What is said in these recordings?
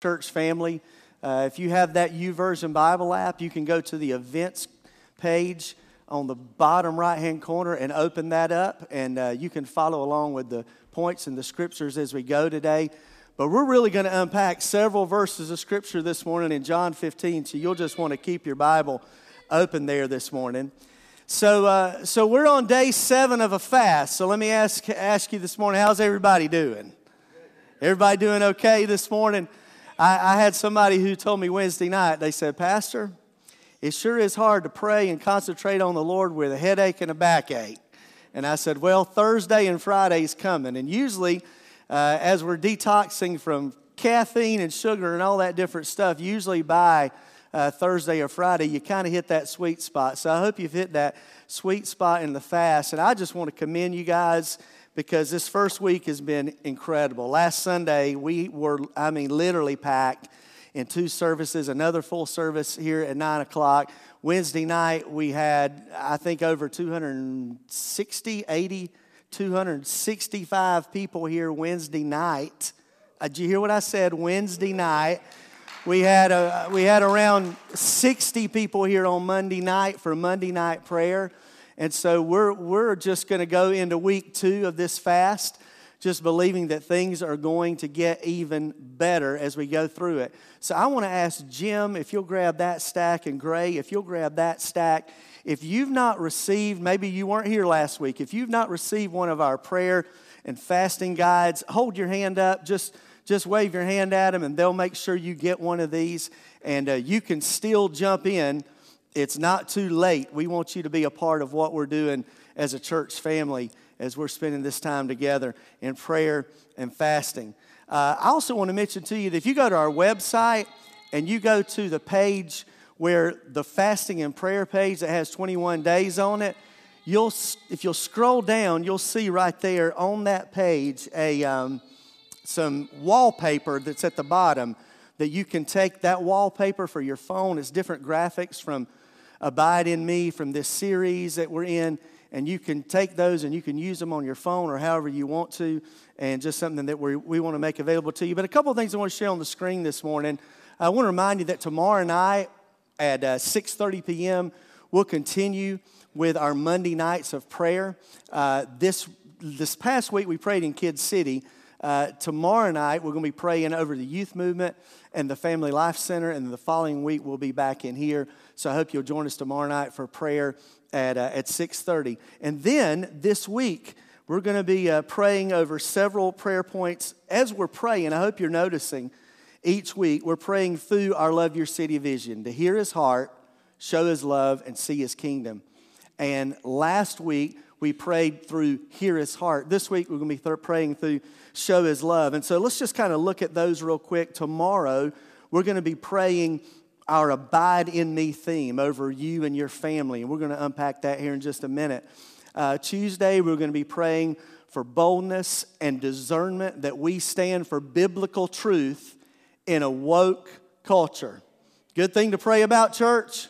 church family. Uh, if you have that YouVersion Bible app, you can go to the events page on the bottom right hand corner and open that up, and uh, you can follow along with the points and the scriptures as we go today. But we're really going to unpack several verses of scripture this morning in John 15, so you'll just want to keep your Bible open there this morning. So, uh, so we're on day seven of a fast. So let me ask, ask you this morning, how's everybody doing? Everybody doing okay this morning? I, I had somebody who told me Wednesday night, they said, Pastor, it sure is hard to pray and concentrate on the Lord with a headache and a backache. And I said, Well, Thursday and Friday's coming. And usually, uh, as we're detoxing from caffeine and sugar and all that different stuff, usually by uh, Thursday or Friday, you kind of hit that sweet spot. So I hope you've hit that sweet spot in the fast. And I just want to commend you guys because this first week has been incredible. Last Sunday, we were, I mean, literally packed in two services, another full service here at 9 o'clock. Wednesday night, we had, I think, over 260, 80, 265 people here Wednesday night. Uh, did you hear what I said? Wednesday night. We had, a, we had around 60 people here on Monday night for Monday night prayer. And so we're, we're just going to go into week two of this fast, just believing that things are going to get even better as we go through it. So I want to ask Jim if you'll grab that stack, and Gray, if you'll grab that stack. If you've not received, maybe you weren't here last week, if you've not received one of our prayer and fasting guides, hold your hand up. Just, just wave your hand at them, and they'll make sure you get one of these. And uh, you can still jump in it's not too late. We want you to be a part of what we're doing as a church family as we're spending this time together in prayer and fasting. Uh, I also want to mention to you that if you go to our website and you go to the page where the fasting and prayer page that has 21 days on it, you'll if you'll scroll down, you'll see right there on that page a um, some wallpaper that's at the bottom that you can take that wallpaper for your phone. It's different graphics from Abide in Me from this series that we're in. And you can take those and you can use them on your phone or however you want to, and just something that we, we want to make available to you. But a couple of things I want to share on the screen this morning. I want to remind you that tomorrow night at uh, 6:30 p.m. we'll continue with our Monday nights of prayer. Uh, this this past week we prayed in Kid City. Uh, tomorrow night, we're going to be praying over the youth movement and the Family Life Center, and the following week, we'll be back in here. So I hope you'll join us tomorrow night for prayer at, uh, at 6.30. And then this week, we're going to be uh, praying over several prayer points. As we're praying, I hope you're noticing, each week, we're praying through our Love Your City vision to hear His heart, show His love, and see His kingdom. And last week, we prayed through Hear His Heart. This week, we're going to be praying through Show His Love. And so let's just kind of look at those real quick. Tomorrow, we're going to be praying our Abide in Me theme over you and your family. And we're going to unpack that here in just a minute. Uh, Tuesday, we're going to be praying for boldness and discernment that we stand for biblical truth in a woke culture. Good thing to pray about, church?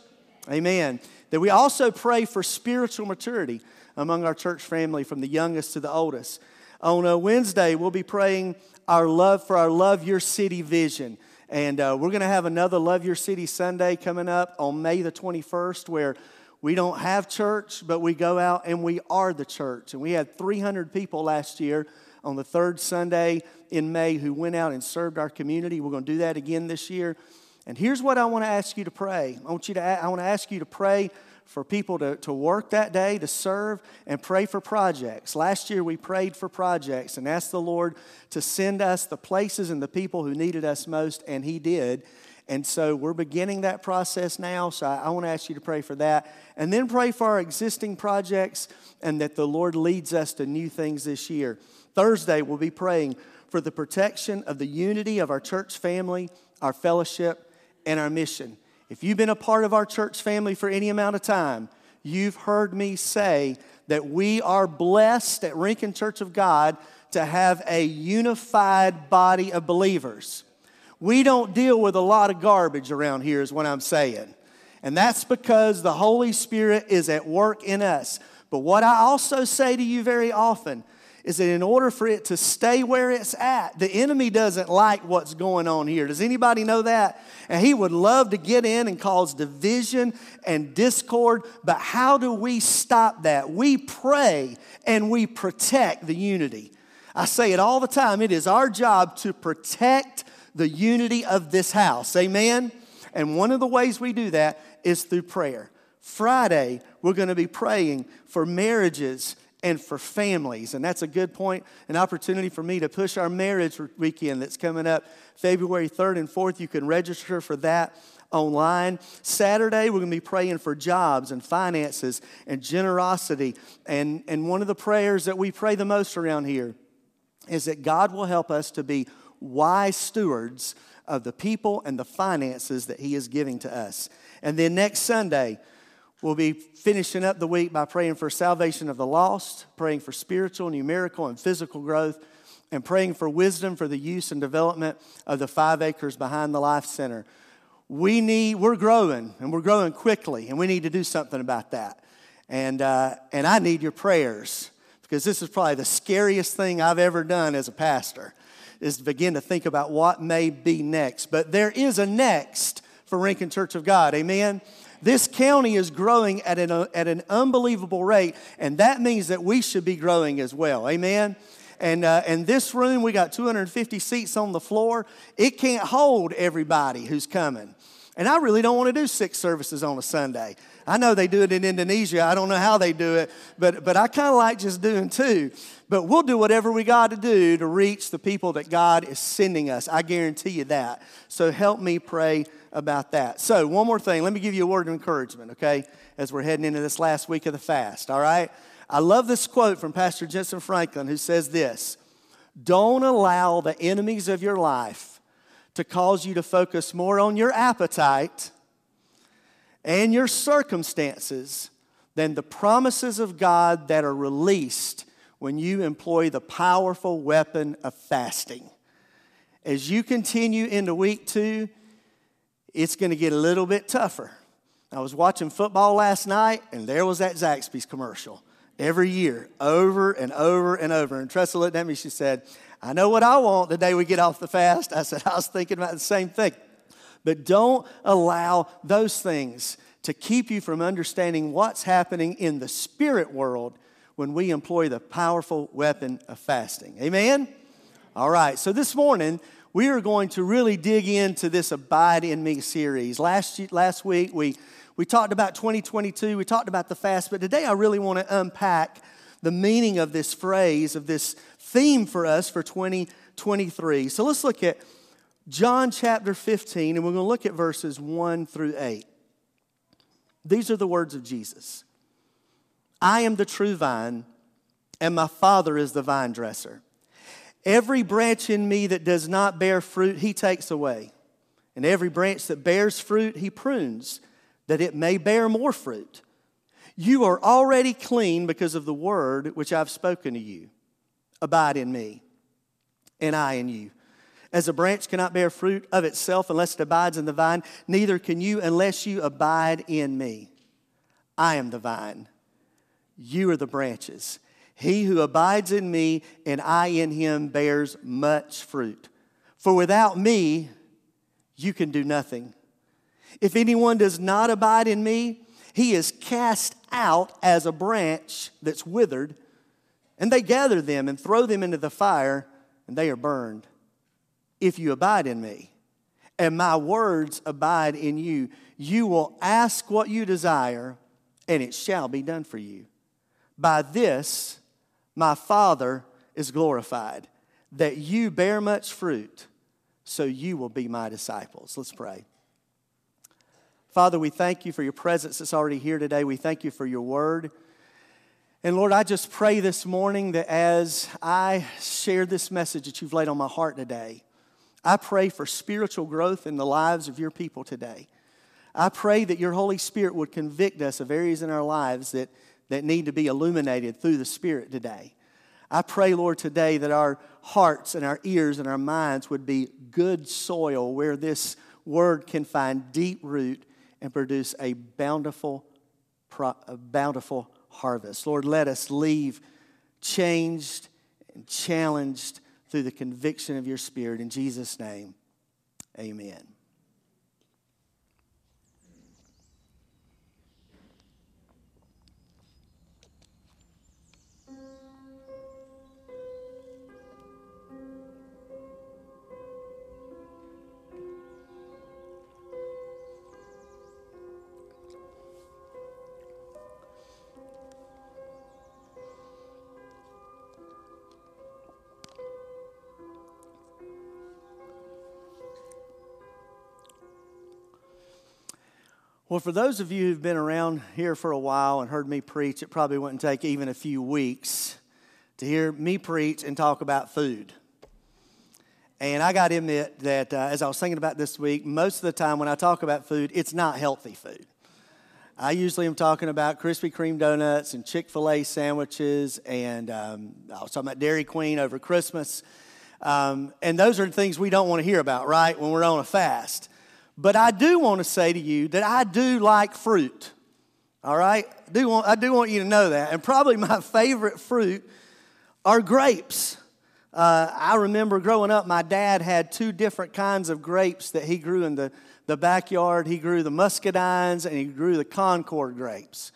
Amen. That we also pray for spiritual maturity among our church family from the youngest to the oldest. On a Wednesday, we'll be praying our love for our Love Your City vision. And uh, we're going to have another Love Your City Sunday coming up on May the 21st, where we don't have church, but we go out and we are the church. And we had 300 people last year on the third Sunday in May who went out and served our community. We're going to do that again this year. And here's what I want to ask you to pray. I want you to I want to ask you to pray for people to, to work that day, to serve, and pray for projects. Last year we prayed for projects and asked the Lord to send us the places and the people who needed us most, and He did. And so we're beginning that process now. So I, I want to ask you to pray for that. And then pray for our existing projects and that the Lord leads us to new things this year. Thursday, we'll be praying for the protection of the unity of our church family, our fellowship, and our mission. If you've been a part of our church family for any amount of time, you've heard me say that we are blessed at Rincon Church of God to have a unified body of believers. We don't deal with a lot of garbage around here, is what I'm saying. And that's because the Holy Spirit is at work in us. But what I also say to you very often is that in order for it to stay where it's at, the enemy doesn't like what's going on here. Does anybody know that? And he would love to get in and cause division and discord, but how do we stop that? We pray and we protect the unity. I say it all the time. It is our job to protect the unity of this house. Amen? And one of the ways we do that is through prayer. Friday, we're going to be praying for marriages and for families. And that's a good point, an opportunity for me to push our marriage weekend that's coming up February 3rd and 4th. You can register for that online. Saturday, we're going to be praying for jobs and finances and generosity. And, and one of the prayers that we pray the most around here is that God will help us to be wise stewards of the people and the finances that He is giving to us. And then next Sunday, We'll be finishing up the week by praying for salvation of the lost, praying for spiritual, numerical, and physical growth, and praying for wisdom for the use and development of the five acres behind the Life Center. We need, we're growing, and we're growing quickly, and we need to do something about that. And, uh, and I need your prayers because this is probably the scariest thing I've ever done as a pastor is to begin to think about what may be next. But there is a next for Rincon Church of God. Amen. This county is growing at an, at an unbelievable rate, and that means that we should be growing as well. Amen? And, uh, and this room, we got 250 seats on the floor. It can't hold everybody who's coming. And I really don't want to do six services on a Sunday. I know they do it in Indonesia. I don't know how they do it, but, but I kind of like just doing two. But we'll do whatever we got to do to reach the people that God is sending us. I guarantee you that. So help me pray about that. So, one more thing. Let me give you a word of encouragement, okay, as we're heading into this last week of the fast, all right? I love this quote from Pastor Jentezen Franklin who says this Don't allow the enemies of your life to cause you to focus more on your appetite and your circumstances than the promises of God that are released when you employ the powerful weapon of fasting. As you continue into week two, it's going to get a little bit tougher. I was watching football last night, and there was that Zaxby's commercial every year, over and over and over. And Tressa looked at me, she said, I know what I want the day we get off the fast. I said, I was thinking about the same thing. But don't allow those things to keep you from understanding what's happening in the spirit world when we employ the powerful weapon of fasting. Amen? All right, so this morning, we are going to really dig into this Abide in Me series. Last, last week, we, we talked about 2022, we talked about the fast, but today I really want to unpack the meaning of this phrase, of this theme for us for 2023. So let's look at John chapter 15, and we're going to look at verses 1 through 8. These are the words of Jesus I am the true vine, and my Father is the vine dresser. Every branch in me that does not bear fruit, he takes away. And every branch that bears fruit, he prunes, that it may bear more fruit. You are already clean because of the word which I've spoken to you. Abide in me, and I in you. As a branch cannot bear fruit of itself unless it abides in the vine, neither can you unless you abide in me. I am the vine, you are the branches. He who abides in me and I in him bears much fruit. For without me, you can do nothing. If anyone does not abide in me, he is cast out as a branch that's withered, and they gather them and throw them into the fire, and they are burned. If you abide in me, and my words abide in you, you will ask what you desire, and it shall be done for you. By this, my Father is glorified, that you bear much fruit, so you will be my disciples. Let's pray. Father, we thank you for your presence that's already here today. We thank you for your word. And Lord, I just pray this morning that as I share this message that you've laid on my heart today, I pray for spiritual growth in the lives of your people today. I pray that your Holy Spirit would convict us of areas in our lives that that need to be illuminated through the Spirit today. I pray, Lord, today that our hearts and our ears and our minds would be good soil where this word can find deep root and produce a bountiful, a bountiful harvest. Lord, let us leave changed and challenged through the conviction of your spirit. In Jesus' name, amen. Well, for those of you who've been around here for a while and heard me preach, it probably wouldn't take even a few weeks to hear me preach and talk about food. And I got to admit that uh, as I was thinking about this week, most of the time when I talk about food, it's not healthy food. I usually am talking about Krispy Kreme donuts and Chick fil A sandwiches, and um, I was talking about Dairy Queen over Christmas. Um, and those are things we don't want to hear about, right, when we're on a fast. But I do want to say to you that I do like fruit. All right? I do want, I do want you to know that. And probably my favorite fruit are grapes. Uh, I remember growing up, my dad had two different kinds of grapes that he grew in the, the backyard. He grew the muscadines and he grew the Concord grapes.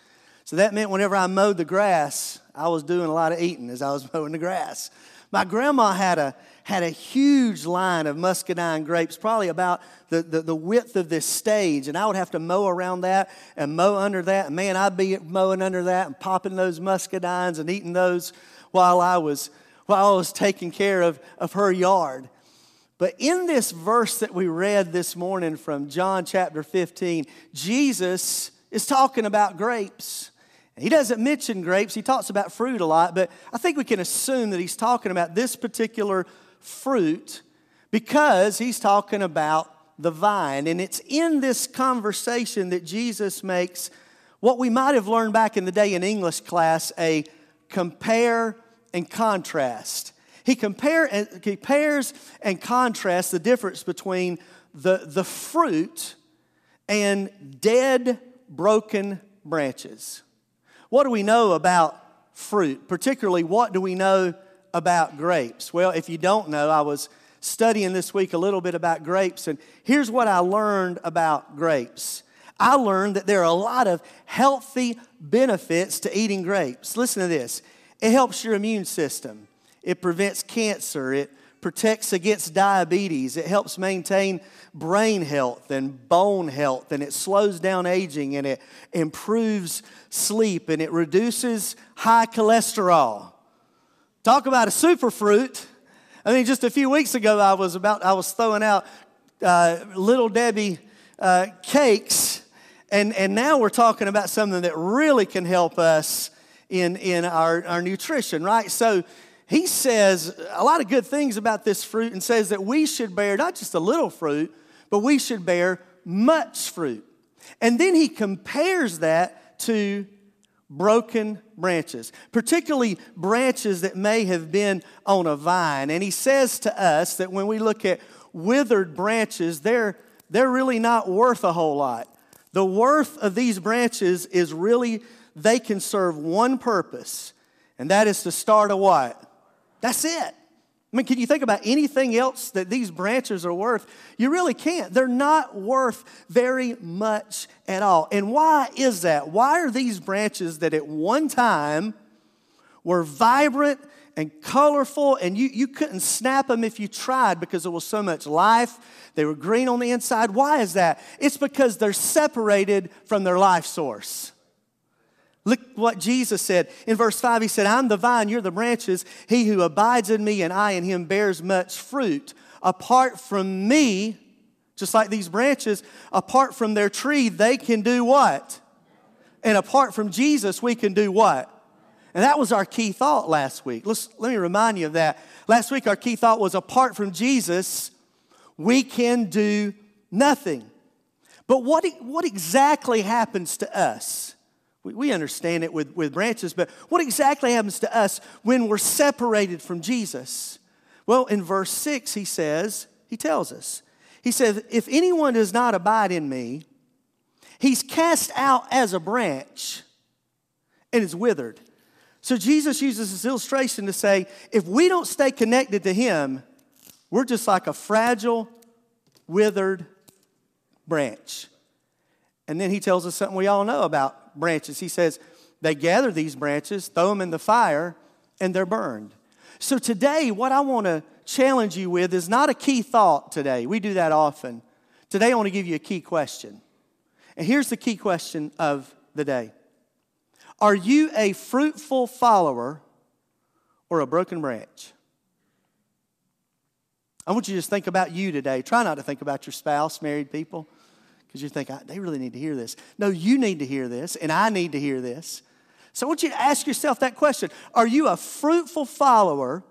So that meant whenever I mowed the grass, I was doing a lot of eating as I was mowing the grass. My grandma had a, had a huge line of muscadine grapes, probably about the, the, the, width of this stage. And I would have to mow around that and mow under that. And man, I'd be mowing under that and popping those muscadines and eating those while I was, while I was taking care of, of her yard. But in this verse that we read this morning from John chapter 15, Jesus is talking about grapes. He doesn't mention grapes, he talks about fruit a lot, but I think we can assume that he's talking about this particular fruit because he's talking about the vine. And it's in this conversation that Jesus makes what we might have learned back in the day in English class a compare and contrast. He compare, and, compares and contrasts the difference between the, the fruit and dead, broken branches. What do we know about fruit? Particularly, what do we know about grapes? Well, if you don't know, I was studying this week a little bit about grapes, and here's what I learned about grapes. I learned that there are a lot of healthy benefits to eating grapes. Listen to this it helps your immune system, it prevents cancer, it protects against diabetes, it helps maintain brain health and bone health, and it slows down aging, and it improves sleep, and it reduces high cholesterol. Talk about a super fruit. I mean, just a few weeks ago, I was about I was throwing out uh, little Debbie uh, cakes, and and now we're talking about something that really can help us in in our our nutrition, right? So. He says a lot of good things about this fruit and says that we should bear not just a little fruit, but we should bear much fruit. And then he compares that to broken branches, particularly branches that may have been on a vine. And he says to us that when we look at withered branches, they're, they're really not worth a whole lot. The worth of these branches is really, they can serve one purpose, and that is to start a what? That's it. I mean, can you think about anything else that these branches are worth? You really can't. They're not worth very much at all. And why is that? Why are these branches that at one time were vibrant and colorful and you, you couldn't snap them if you tried because there was so much life? They were green on the inside. Why is that? It's because they're separated from their life source. Look what Jesus said. In verse 5, he said, I'm the vine, you're the branches. He who abides in me and I in him bears much fruit. Apart from me, just like these branches, apart from their tree, they can do what? And apart from Jesus, we can do what? And that was our key thought last week. Let's, let me remind you of that. Last week, our key thought was apart from Jesus, we can do nothing. But what, what exactly happens to us? We, we understand it with, with branches, but what exactly happens to us when we're separated from Jesus? Well, in verse 6, he says, he tells us, he says, If anyone does not abide in me, he's cast out as a branch and is withered. So Jesus uses this illustration to say if we don't stay connected to Him, we're just like a fragile, withered branch. And then He tells us something we all know about branches. He says, they gather these branches, throw them in the fire, and they're burned. So today, what I want to challenge you with is not a key thought today. We do that often. Today, I want to give you a key question. And here's the key question of the day Are you a fruitful follower or a broken branch? I want you to just think about you today. Try not to think about your spouse, married people, because you think, they really need to hear this. No, you need to hear this, and I need to hear this. So I want you to ask yourself that question Are you a fruitful follower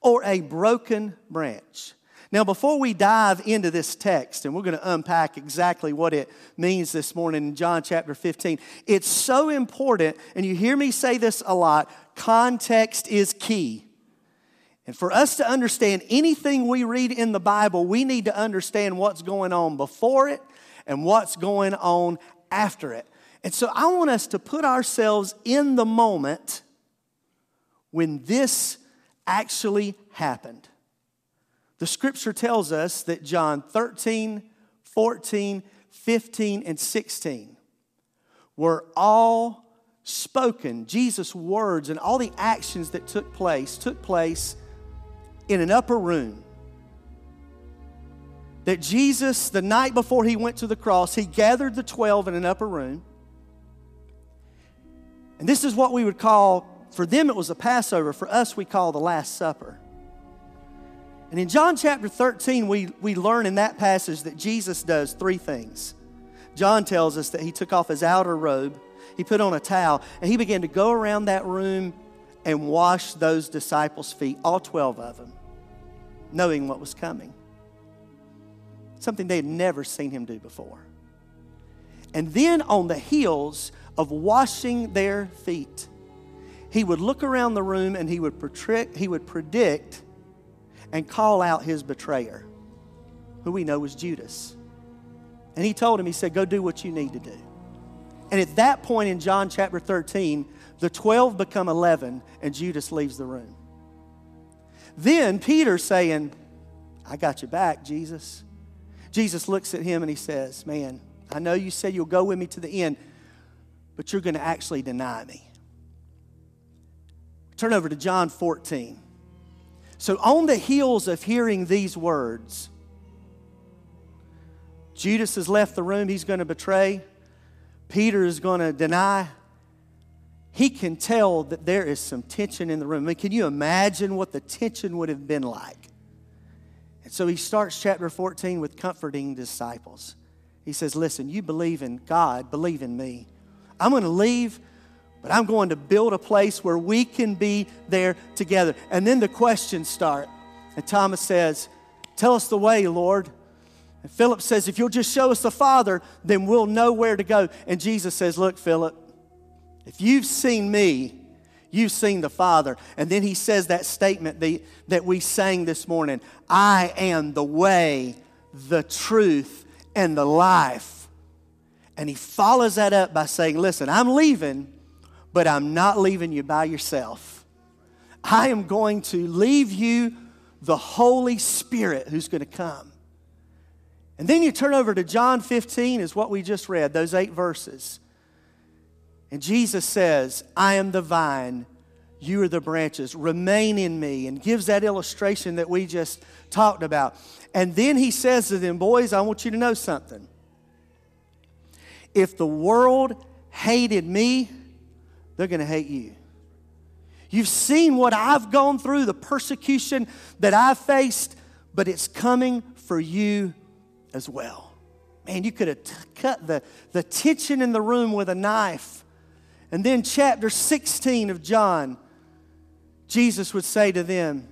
or a broken branch? Now, before we dive into this text, and we're going to unpack exactly what it means this morning in John chapter 15, it's so important, and you hear me say this a lot context is key. And for us to understand anything we read in the Bible, we need to understand what's going on before it and what's going on after it. And so I want us to put ourselves in the moment when this actually happened. The scripture tells us that John 13, 14, 15, and 16 were all spoken. Jesus' words and all the actions that took place took place in an upper room. That Jesus, the night before he went to the cross, he gathered the 12 in an upper room. And this is what we would call, for them it was a Passover, for us we call the Last Supper. And in John chapter 13, we, we learn in that passage that Jesus does three things. John tells us that he took off his outer robe, he put on a towel, and he began to go around that room and wash those disciples' feet, all 12 of them, knowing what was coming. Something they had never seen him do before. And then on the heels of washing their feet. He would look around the room and he would, predict, he would predict and call out his betrayer, who we know was Judas. And he told him, he said, Go do what you need to do. And at that point in John chapter 13, the 12 become 11 and Judas leaves the room. Then Peter saying, I got you back, Jesus. Jesus looks at him and he says, Man, I know you said you'll go with me to the end but you're going to actually deny me. Turn over to John 14. So, on the heels of hearing these words, Judas has left the room, he's going to betray. Peter is going to deny. He can tell that there is some tension in the room. I mean, can you imagine what the tension would have been like? And so he starts chapter 14 with comforting disciples. He says, Listen, you believe in God, believe in me. I'm going to leave, but I'm going to build a place where we can be there together. And then the questions start. And Thomas says, Tell us the way, Lord. And Philip says, If you'll just show us the Father, then we'll know where to go. And Jesus says, Look, Philip, if you've seen me, you've seen the Father. And then he says that statement that we sang this morning I am the way, the truth, and the life. And he follows that up by saying, Listen, I'm leaving, but I'm not leaving you by yourself. I am going to leave you the Holy Spirit who's going to come. And then you turn over to John 15, is what we just read, those eight verses. And Jesus says, I am the vine, you are the branches. Remain in me, and gives that illustration that we just talked about. And then he says to them, Boys, I want you to know something. If the world hated me, they're going to hate you. You've seen what I've gone through, the persecution that I faced, but it's coming for you as well. Man, you could have t- cut the, the tension in the room with a knife. And then, chapter 16 of John, Jesus would say to them,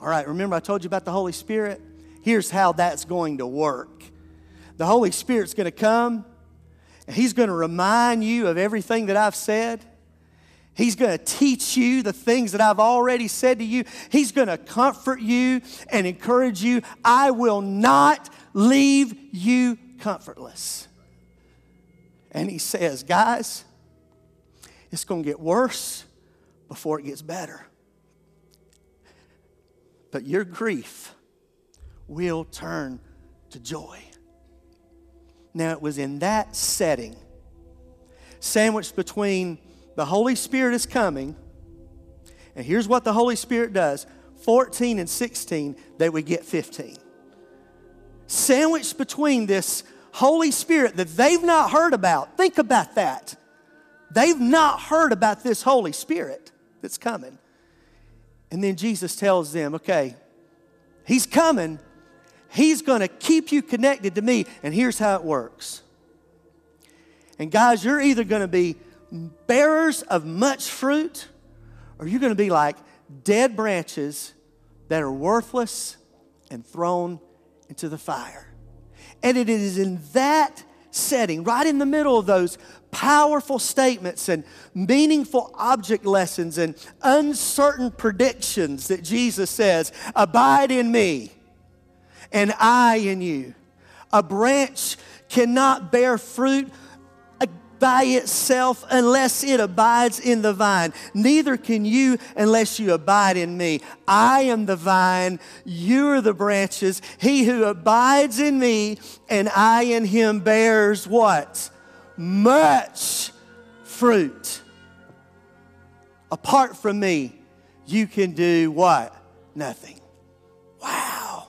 All right, remember I told you about the Holy Spirit? Here's how that's going to work. The Holy Spirit's going to come and He's going to remind you of everything that I've said. He's going to teach you the things that I've already said to you. He's going to comfort you and encourage you. I will not leave you comfortless. And he says, guys, it's going to get worse, before it gets better. But your grief will turn to joy. Now, it was in that setting, sandwiched between the Holy Spirit is coming, and here's what the Holy Spirit does 14 and 16, that we get 15. Sandwiched between this Holy Spirit that they've not heard about. Think about that. They've not heard about this Holy Spirit that's coming. And then Jesus tells them, okay, He's coming. He's going to keep you connected to me. And here's how it works. And guys, you're either going to be bearers of much fruit or you're going to be like dead branches that are worthless and thrown into the fire. And it is in that setting, right in the middle of those powerful statements and meaningful object lessons and uncertain predictions that Jesus says, Abide in me and I in you. A branch cannot bear fruit by itself unless it abides in the vine. Neither can you unless you abide in me. I am the vine, you are the branches. He who abides in me and I in him bears what? Much fruit. Apart from me, you can do what? Nothing. Wow.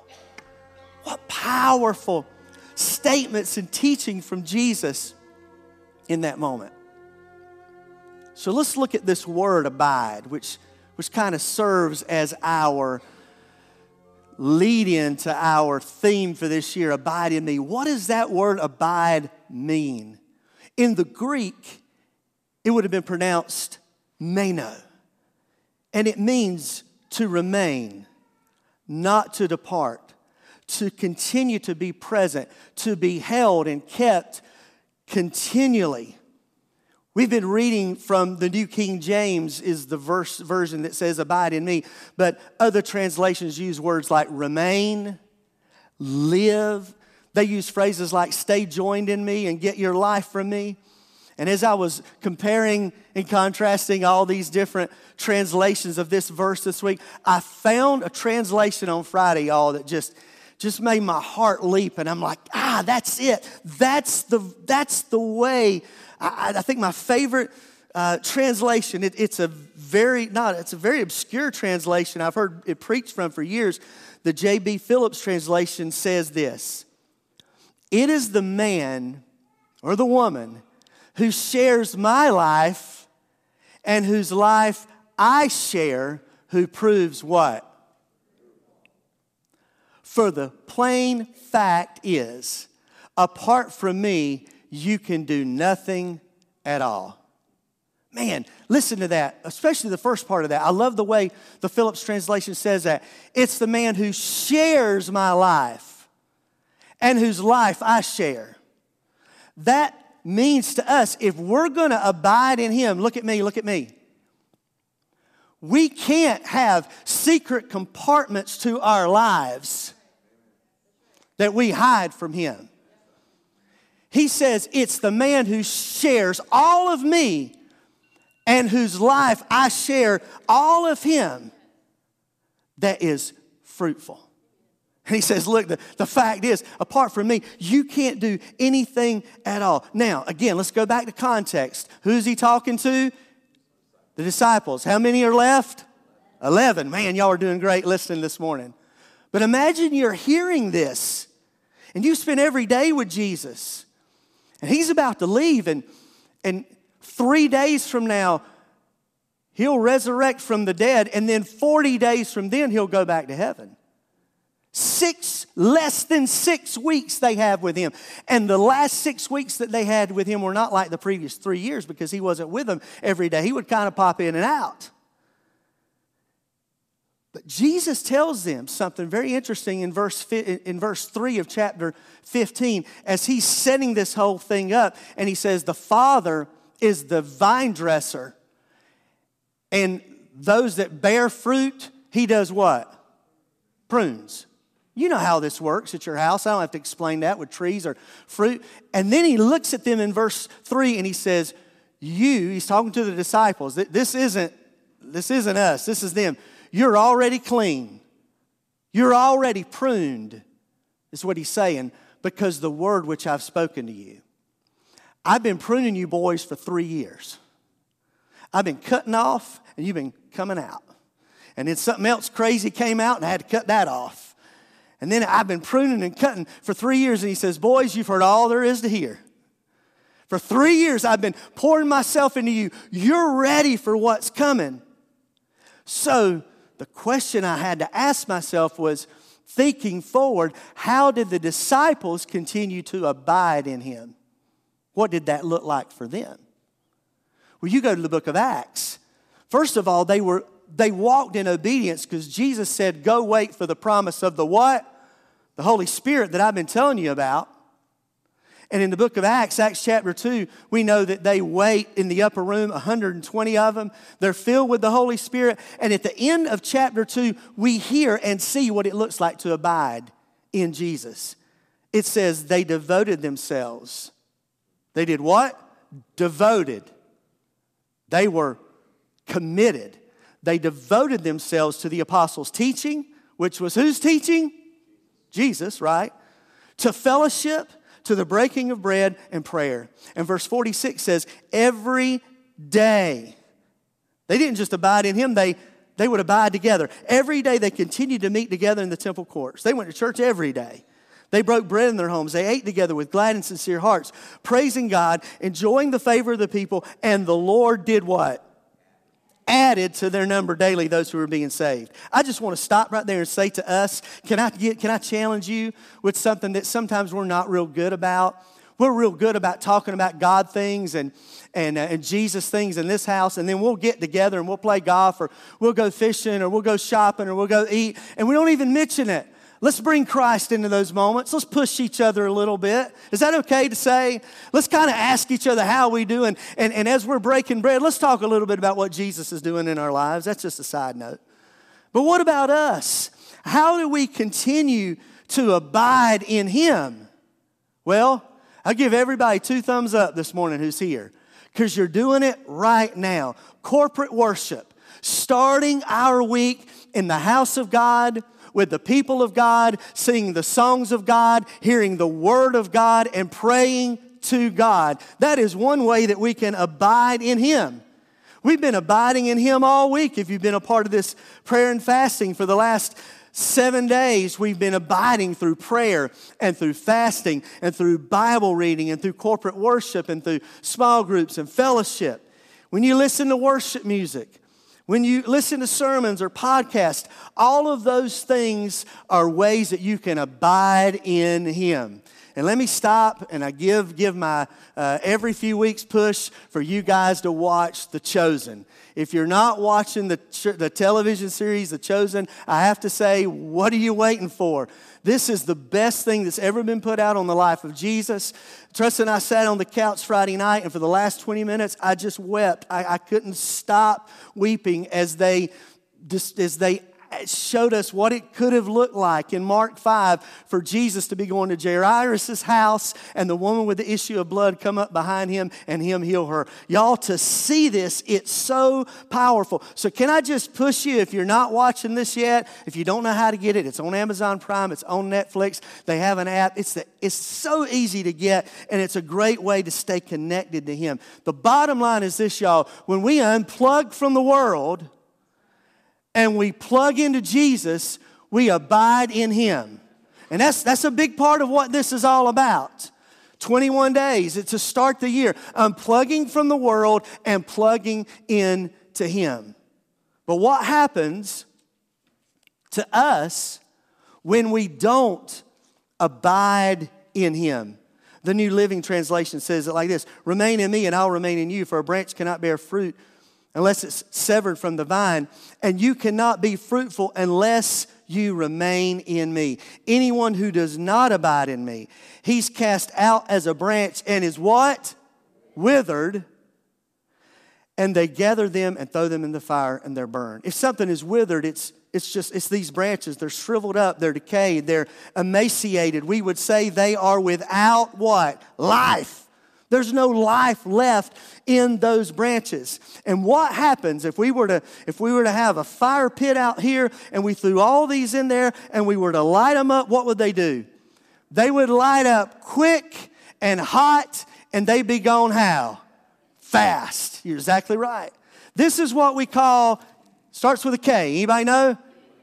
What powerful statements and teaching from Jesus in that moment. So let's look at this word abide, which, which kind of serves as our lead in to our theme for this year abide in me. What does that word abide mean? In the Greek, it would have been pronounced meno, and it means to remain, not to depart, to continue to be present, to be held and kept continually. We've been reading from the New King James is the verse version that says abide in me, but other translations use words like remain, live. They use phrases like stay joined in me and get your life from me. And as I was comparing and contrasting all these different translations of this verse this week, I found a translation on Friday, y'all, that just just made my heart leap. And I'm like, ah, that's it. That's the, that's the way. I, I think my favorite uh, translation, it, it's a very, not, it's a very obscure translation. I've heard it preached from for years. The J.B. Phillips translation says this It is the man or the woman who shares my life and whose life I share who proves what? For the plain fact is, apart from me, you can do nothing at all. Man, listen to that, especially the first part of that. I love the way the Phillips translation says that. It's the man who shares my life and whose life I share. That means to us, if we're gonna abide in him, look at me, look at me. We can't have secret compartments to our lives that we hide from him. He says, It's the man who shares all of me and whose life I share all of him that is fruitful. And he says, Look, the, the fact is, apart from me, you can't do anything at all. Now, again, let's go back to context. Who's he talking to? The disciples. How many are left? 11. Man, y'all are doing great listening this morning. But imagine you're hearing this and you spend every day with Jesus. And he's about to leave, and, and three days from now, he'll resurrect from the dead, and then 40 days from then, he'll go back to heaven. Six, less than six weeks they have with him. And the last six weeks that they had with him were not like the previous three years because he wasn't with them every day. He would kind of pop in and out. But Jesus tells them something very interesting in verse, in verse 3 of chapter 15 as he's setting this whole thing up. And he says, The Father is the vine dresser. And those that bear fruit, he does what? Prunes. You know how this works at your house. I don't have to explain that with trees or fruit. And then he looks at them in verse 3 and he says, You, he's talking to the disciples. This isn't this isn't us, this is them. You're already clean. You're already pruned, is what he's saying, because the word which I've spoken to you. I've been pruning you boys for three years. I've been cutting off, and you've been coming out. And then something else crazy came out, and I had to cut that off. And then I've been pruning and cutting for three years, and he says, Boys, you've heard all there is to hear. For three years, I've been pouring myself into you. You're ready for what's coming. So, the question I had to ask myself was thinking forward, how did the disciples continue to abide in him? What did that look like for them? Well, you go to the book of Acts. First of all, they were they walked in obedience because Jesus said, Go wait for the promise of the what? The Holy Spirit that I've been telling you about. And in the book of Acts, Acts chapter 2, we know that they wait in the upper room, 120 of them. They're filled with the Holy Spirit. And at the end of chapter 2, we hear and see what it looks like to abide in Jesus. It says they devoted themselves. They did what? Devoted. They were committed. They devoted themselves to the apostles' teaching, which was whose teaching? Jesus, right? To fellowship to the breaking of bread and prayer. And verse 46 says, every day. They didn't just abide in him, they, they would abide together. Every day they continued to meet together in the temple courts. They went to church every day. They broke bread in their homes. They ate together with glad and sincere hearts, praising God, enjoying the favor of the people, and the Lord did what? Added to their number daily those who are being saved. I just want to stop right there and say to us, can I, get, can I challenge you with something that sometimes we're not real good about? We're real good about talking about God things and, and, uh, and Jesus things in this house, and then we'll get together and we'll play golf or we'll go fishing or we'll go shopping or we'll go eat, and we don't even mention it. Let's bring Christ into those moments. Let's push each other a little bit. Is that okay to say? Let's kind of ask each other how we do. And, and, as we're breaking bread, let's talk a little bit about what Jesus is doing in our lives. That's just a side note. But what about us? How do we continue to abide in Him? Well, I'll give everybody two thumbs up this morning who's here because you're doing it right now. Corporate worship, starting our week in the house of God with the people of God, singing the songs of God, hearing the word of God, and praying to God. That is one way that we can abide in Him. We've been abiding in Him all week. If you've been a part of this prayer and fasting for the last seven days, we've been abiding through prayer and through fasting and through Bible reading and through corporate worship and through small groups and fellowship. When you listen to worship music, when you listen to sermons or podcasts, all of those things are ways that you can abide in Him. And let me stop and I give, give my uh, every few weeks push for you guys to watch The Chosen. If you're not watching the, the television series The Chosen, I have to say, what are you waiting for? This is the best thing that's ever been put out on the life of Jesus. Tressa and I sat on the couch Friday night, and for the last 20 minutes, I just wept. I, I couldn't stop weeping as they, as they showed us what it could have looked like in Mark 5 for Jesus to be going to Jairus' house and the woman with the issue of blood come up behind him and him heal her. Y'all, to see this, it's so powerful. So, can I just push you if you're not watching this yet, if you don't know how to get it, it's on Amazon Prime, it's on Netflix, they have an app. It's, the, it's so easy to get, and it's a great way to stay connected to Him. The bottom line is this, y'all when we unplug from the world, and we plug into Jesus, we abide in Him. And that's, that's a big part of what this is all about. 21 days it's to start the year, unplugging from the world and plugging in to Him. But what happens to us when we don't abide in Him? The New Living Translation says it like this Remain in me, and I'll remain in you, for a branch cannot bear fruit unless it's severed from the vine, and you cannot be fruitful unless you remain in me. Anyone who does not abide in me, he's cast out as a branch and is what? Withered. And they gather them and throw them in the fire and they're burned. If something is withered, it's it's just it's these branches they're shriveled up they're decayed they're emaciated we would say they are without what life There's no life left in those branches. And what happens if we were to if we were to have a fire pit out here and we threw all these in there and we were to light them up, what would they do? They would light up quick and hot and they'd be gone how? Fast. You're exactly right. This is what we call starts with a K. Anybody know?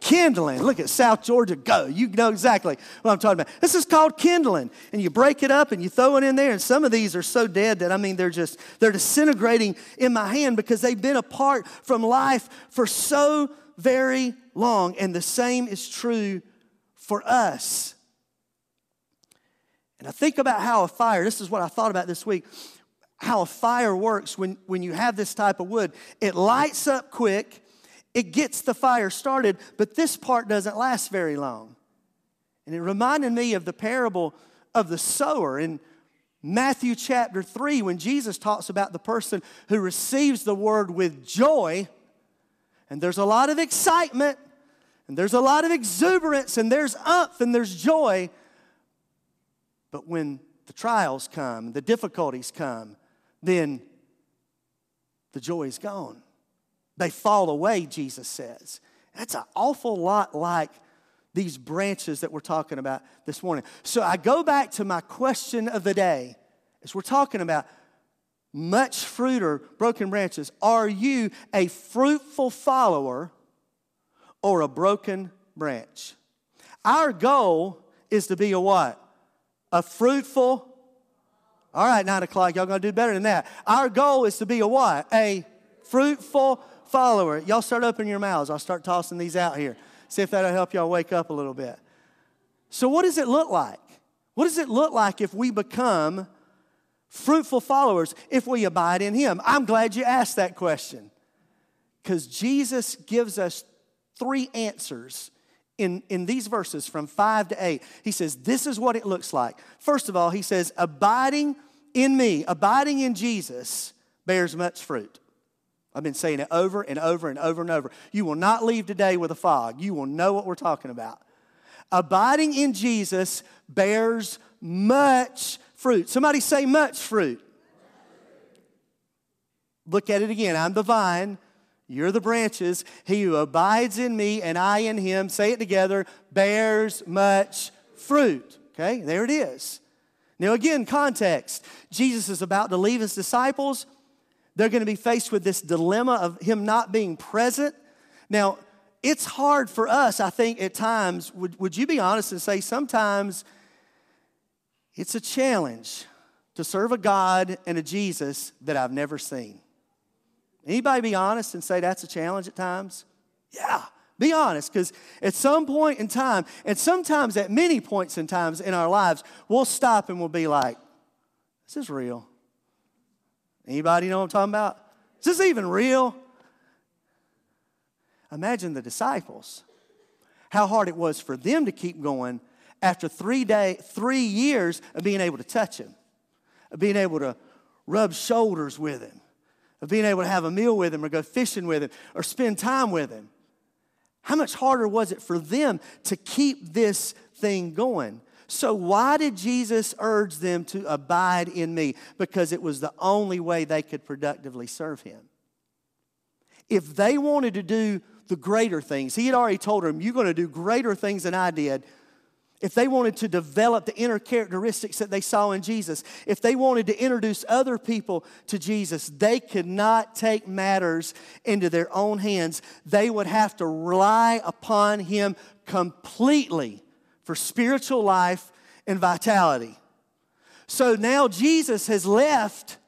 Kindling. Look at South Georgia go. You know exactly what I'm talking about. This is called kindling. And you break it up and you throw it in there. And some of these are so dead that I mean they're just they're disintegrating in my hand because they've been apart from life for so very long. And the same is true for us. And I think about how a fire, this is what I thought about this week, how a fire works when, when you have this type of wood. It lights up quick it gets the fire started, but this part doesn't last very long. And it reminded me of the parable of the sower in Matthew chapter 3 when Jesus talks about the person who receives the word with joy. And there's a lot of excitement, and there's a lot of exuberance, and there's umph, and there's joy. But when the trials come, the difficulties come, then the joy is gone. They fall away, Jesus says. That's an awful lot like these branches that we're talking about this morning. So I go back to my question of the day as we're talking about much fruit or broken branches. Are you a fruitful follower or a broken branch? Our goal is to be a what? A fruitful. All right, nine o'clock. Y'all gonna do better than that. Our goal is to be a what? A fruitful follower. Y'all start opening your mouths. I'll start tossing these out here. See if that'll help y'all wake up a little bit. So, what does it look like? What does it look like if we become fruitful followers, if we abide in Him? I'm glad you asked that question because Jesus gives us three answers in, in these verses from 5 to 8. He says, This is what it looks like. First of all, He says, Abiding in me, abiding in Jesus bears much fruit. I've been saying it over and over and over and over. You will not leave today with a fog. You will know what we're talking about. Abiding in Jesus bears much fruit. Somebody say, much fruit. Look at it again. I'm the vine, you're the branches. He who abides in me and I in him, say it together, bears much fruit. Okay, there it is. Now, again, context. Jesus is about to leave his disciples. They're going to be faced with this dilemma of him not being present. Now, it's hard for us, I think, at times. Would, would you be honest and say sometimes it's a challenge to serve a God and a Jesus that I've never seen? Anybody be honest and say that's a challenge at times? Yeah, be honest, because at some point in time, and sometimes at many points in times in our lives, we'll stop and we'll be like, this is real. Anybody know what I'm talking about? Is this even real? Imagine the disciples. How hard it was for them to keep going after three day, three years of being able to touch him, of being able to rub shoulders with him, of being able to have a meal with him or go fishing with him or spend time with him. How much harder was it for them to keep this thing going? So, why did Jesus urge them to abide in me? Because it was the only way they could productively serve him. If they wanted to do the greater things, he had already told them, You're going to do greater things than I did. If they wanted to develop the inner characteristics that they saw in Jesus, if they wanted to introduce other people to Jesus, they could not take matters into their own hands. They would have to rely upon Him completely for spiritual life and vitality. So now Jesus has left,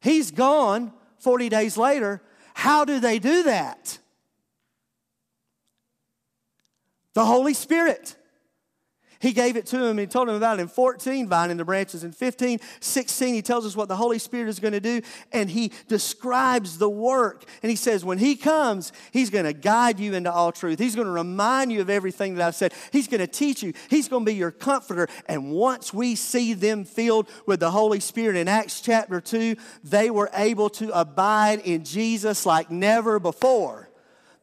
he's gone 40 days later. How do they do that? The Holy Spirit. He gave it to him. He told him about it in 14, vine in the branches. In 15, 16, he tells us what the Holy Spirit is going to do, and he describes the work. And he says, when he comes, he's going to guide you into all truth. He's going to remind you of everything that I've said. He's going to teach you. He's going to be your comforter. And once we see them filled with the Holy Spirit in Acts chapter 2, they were able to abide in Jesus like never before.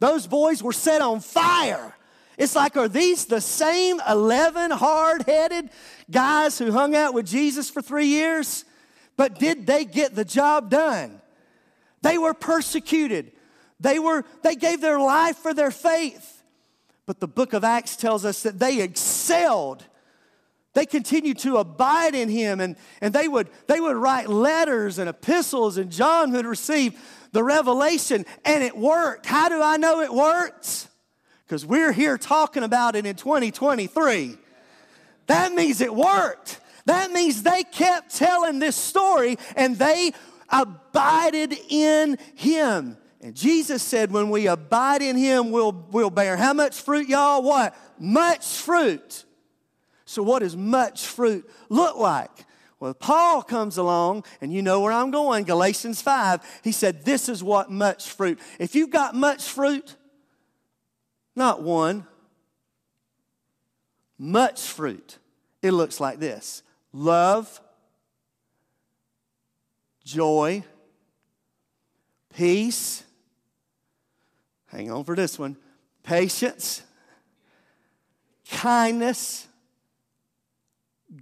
Those boys were set on fire. It's like, are these the same 11 hard headed guys who hung out with Jesus for three years? But did they get the job done? They were persecuted. They were they gave their life for their faith. But the book of Acts tells us that they excelled. They continued to abide in him and, and they, would, they would write letters and epistles, and John would receive the revelation, and it worked. How do I know it works? Because we're here talking about it in 2023. That means it worked. That means they kept telling this story and they abided in him. And Jesus said, when we abide in him, we'll, we'll bear how much fruit, y'all? What? Much fruit. So, what does much fruit look like? Well, Paul comes along, and you know where I'm going, Galatians 5. He said, This is what much fruit. If you've got much fruit, not one, much fruit, it looks like this. Love, joy, peace, hang on for this one, patience, kindness,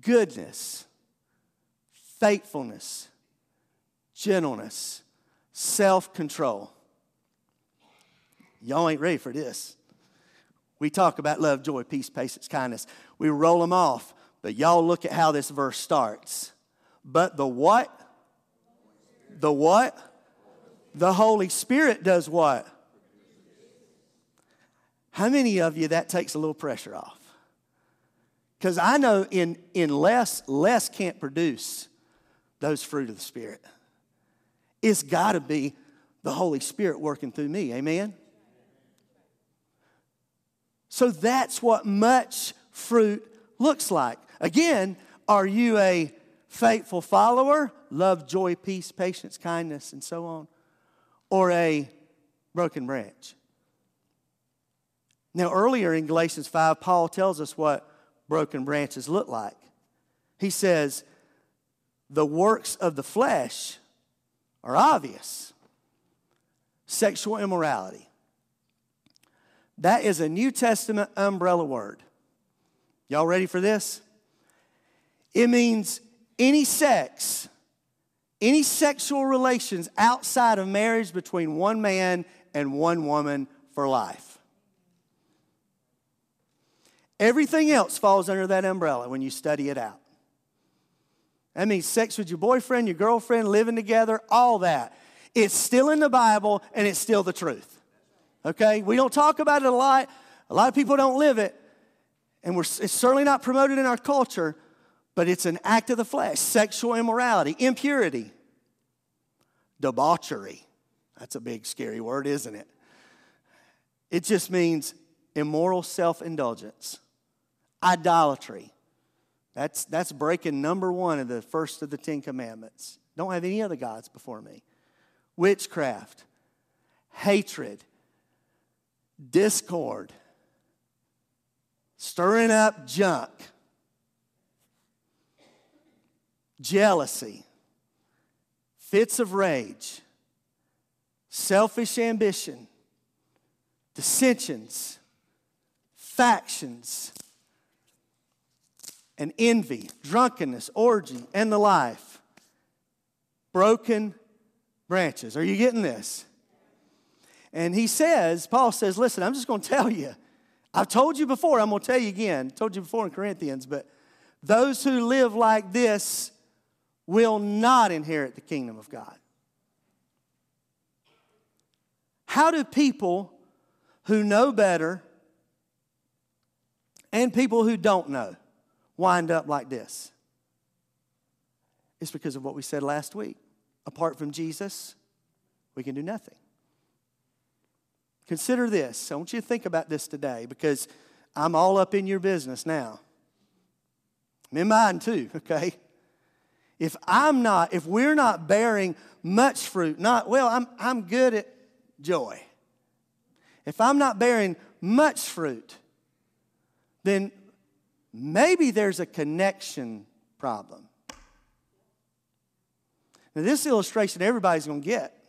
goodness, faithfulness, gentleness, self control. Y'all ain't ready for this. We talk about love, joy, peace, patience, kindness. We roll them off, but y'all look at how this verse starts. But the what? The what? The Holy Spirit does what? How many of you that takes a little pressure off? Because I know in, in less, less can't produce those fruit of the Spirit. It's got to be the Holy Spirit working through me. Amen? So that's what much fruit looks like. Again, are you a faithful follower? Love, joy, peace, patience, kindness, and so on. Or a broken branch? Now, earlier in Galatians 5, Paul tells us what broken branches look like. He says, the works of the flesh are obvious sexual immorality. That is a New Testament umbrella word. Y'all ready for this? It means any sex, any sexual relations outside of marriage between one man and one woman for life. Everything else falls under that umbrella when you study it out. That means sex with your boyfriend, your girlfriend, living together, all that. It's still in the Bible and it's still the truth. Okay? We don't talk about it a lot. A lot of people don't live it. And we're, it's certainly not promoted in our culture, but it's an act of the flesh sexual immorality, impurity, debauchery. That's a big, scary word, isn't it? It just means immoral self indulgence, idolatry, that's, that's breaking number one of the first of the Ten Commandments. Don't have any other gods before me. Witchcraft, hatred, discord, stirring up junk, jealousy, fits of rage, selfish ambition, dissensions, factions and envy, drunkenness, orgy, and the life. Broken branches. Are you getting this? And he says, Paul says, listen, I'm just going to tell you. I've told you before, I'm going to tell you again. I told you before in Corinthians, but those who live like this will not inherit the kingdom of God. How do people who know better and people who don't know wind up like this? It's because of what we said last week. Apart from Jesus, we can do nothing. Consider this. I want you to think about this today because I'm all up in your business now. I'm in mine too, okay? If I'm not, if we're not bearing much fruit, not, well, I'm, I'm good at joy. If I'm not bearing much fruit, then maybe there's a connection problem. Now, this illustration everybody's going to get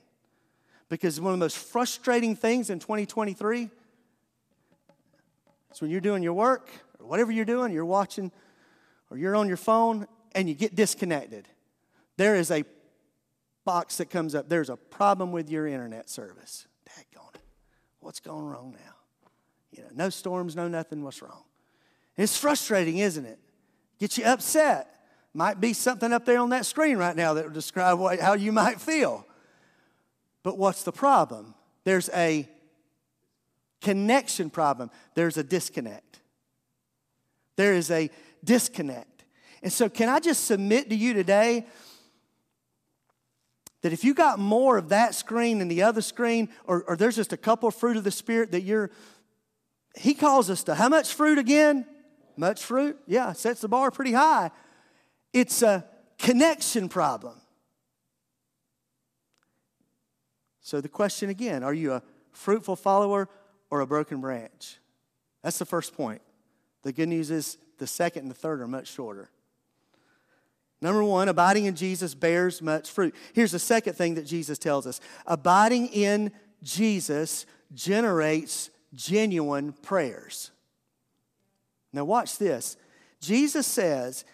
because one of the most frustrating things in 2023 is when you're doing your work or whatever you're doing, you're watching or you're on your phone and you get disconnected. there is a box that comes up. There's a problem with your internet service. Daggone it. What's going wrong now? You know, no storms, no nothing. What's wrong? it's frustrating, isn't it? Get you upset. Might be something up there on that screen right now that will describe what, how you might feel. But what's the problem? There's a connection problem, there's a disconnect. There is a disconnect. And so, can I just submit to you today that if you got more of that screen than the other screen, or, or there's just a couple of fruit of the Spirit that you're, He calls us to how much fruit again? Much fruit? Yeah, sets the bar pretty high. It's a connection problem. So the question again are you a fruitful follower or a broken branch? That's the first point. The good news is the second and the third are much shorter. Number one, abiding in Jesus bears much fruit. Here's the second thing that Jesus tells us abiding in Jesus generates genuine prayers. Now, watch this. Jesus says,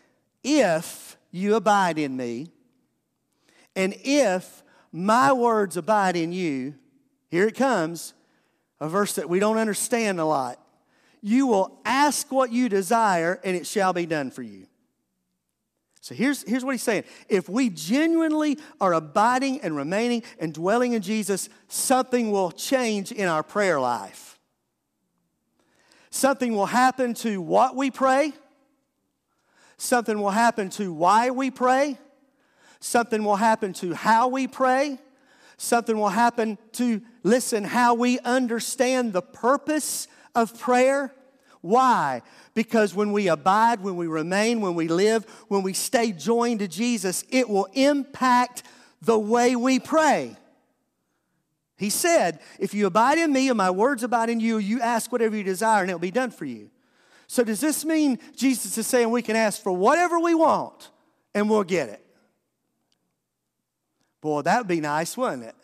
If you abide in me, and if my words abide in you, here it comes, a verse that we don't understand a lot. You will ask what you desire, and it shall be done for you. So here's, here's what he's saying. If we genuinely are abiding and remaining and dwelling in Jesus, something will change in our prayer life. Something will happen to what we pray. Something will happen to why we pray. Something will happen to how we pray. Something will happen to, listen, how we understand the purpose of prayer. Why? Because when we abide, when we remain, when we live, when we stay joined to Jesus, it will impact the way we pray. He said, If you abide in me and my words abide in you, you ask whatever you desire and it'll be done for you. So, does this mean Jesus is saying we can ask for whatever we want and we'll get it? Boy, that would be nice, wouldn't it?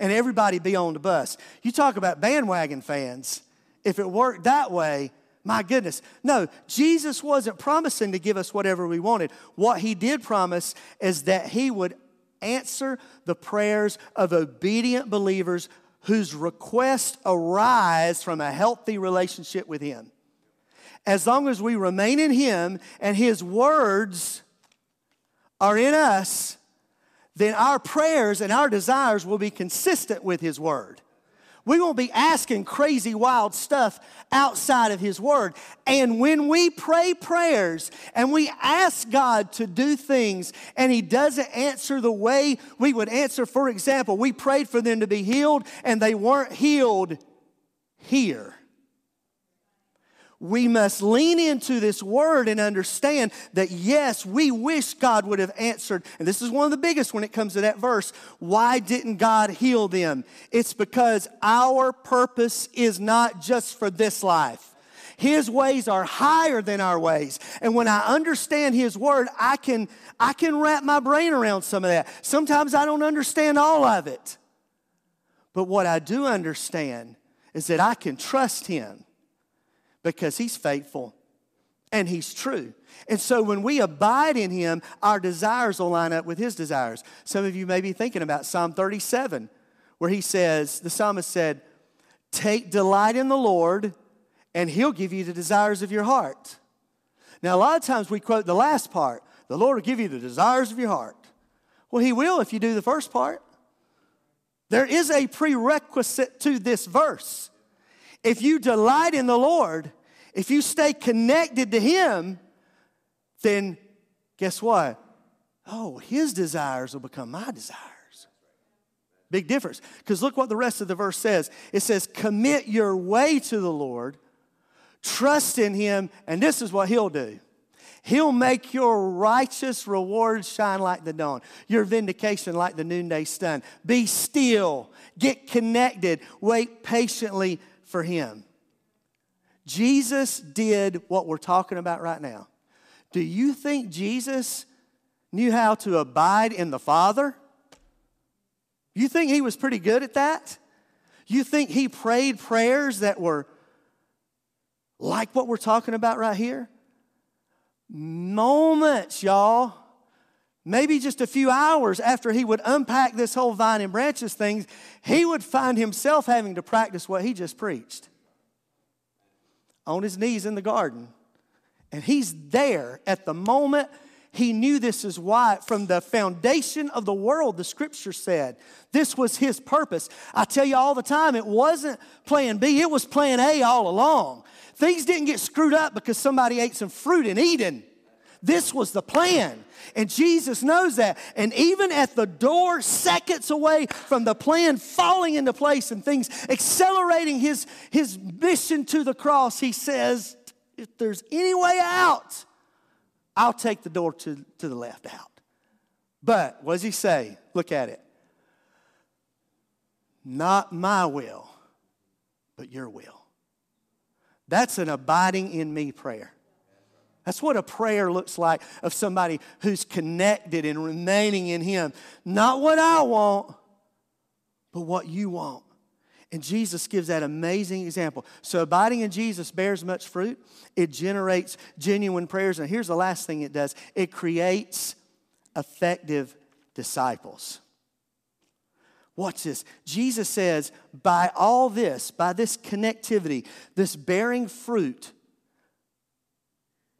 And everybody be on the bus. You talk about bandwagon fans. If it worked that way, my goodness. No, Jesus wasn't promising to give us whatever we wanted. What he did promise is that he would answer the prayers of obedient believers whose requests arise from a healthy relationship with him. As long as we remain in him and his words are in us, then our prayers and our desires will be consistent with his word. We won't be asking crazy, wild stuff outside of His Word. And when we pray prayers and we ask God to do things and He doesn't answer the way we would answer, for example, we prayed for them to be healed and they weren't healed here we must lean into this word and understand that yes, we wish God would have answered. And this is one of the biggest when it comes to that verse. Why didn't God heal them? It's because our purpose is not just for this life. His ways are higher than our ways. And when I understand His word, I can, I can wrap my brain around some of that. Sometimes I don't understand all of it. But what I do understand is that I can trust Him because He's faithful and He's true. And so when we abide in Him, our desires will line up with His desires. Some of you may be thinking about Psalm 37, where He says, the psalmist said, Take delight in the Lord, and He'll give you the desires of your heart. Now, a lot of times we quote the last part the Lord will give you the desires of your heart. Well, He will if you do the first part. There is a prerequisite to this verse. If you delight in the Lord, if you stay connected to Him, then guess what? Oh, His desires will become my desires. Big difference. Because look what the rest of the verse says it says, Commit your way to the Lord, trust in Him, and this is what He'll do. He'll make your righteous reward shine like the dawn, your vindication like the noonday sun. Be still, get connected, wait patiently for him. Jesus did what we're talking about right now. Do you think Jesus knew how to abide in the Father? You think he was pretty good at that? You think he prayed prayers that were like what we're talking about right here? Moments, y'all. Maybe just a few hours after he would unpack this whole vine and branches thing, he would find himself having to practice what he just preached on his knees in the garden. And he's there at the moment he knew this is why, from the foundation of the world, the scripture said this was his purpose. I tell you all the time, it wasn't plan B, it was plan A all along. Things didn't get screwed up because somebody ate some fruit in Eden. This was the plan. And Jesus knows that. And even at the door, seconds away from the plan falling into place and things accelerating his, his mission to the cross, he says, If there's any way out, I'll take the door to, to the left out. But what does he say? Look at it. Not my will, but your will. That's an abiding in me prayer. That's what a prayer looks like of somebody who's connected and remaining in Him. Not what I want, but what you want. And Jesus gives that amazing example. So, abiding in Jesus bears much fruit. It generates genuine prayers. And here's the last thing it does it creates effective disciples. Watch this. Jesus says, by all this, by this connectivity, this bearing fruit,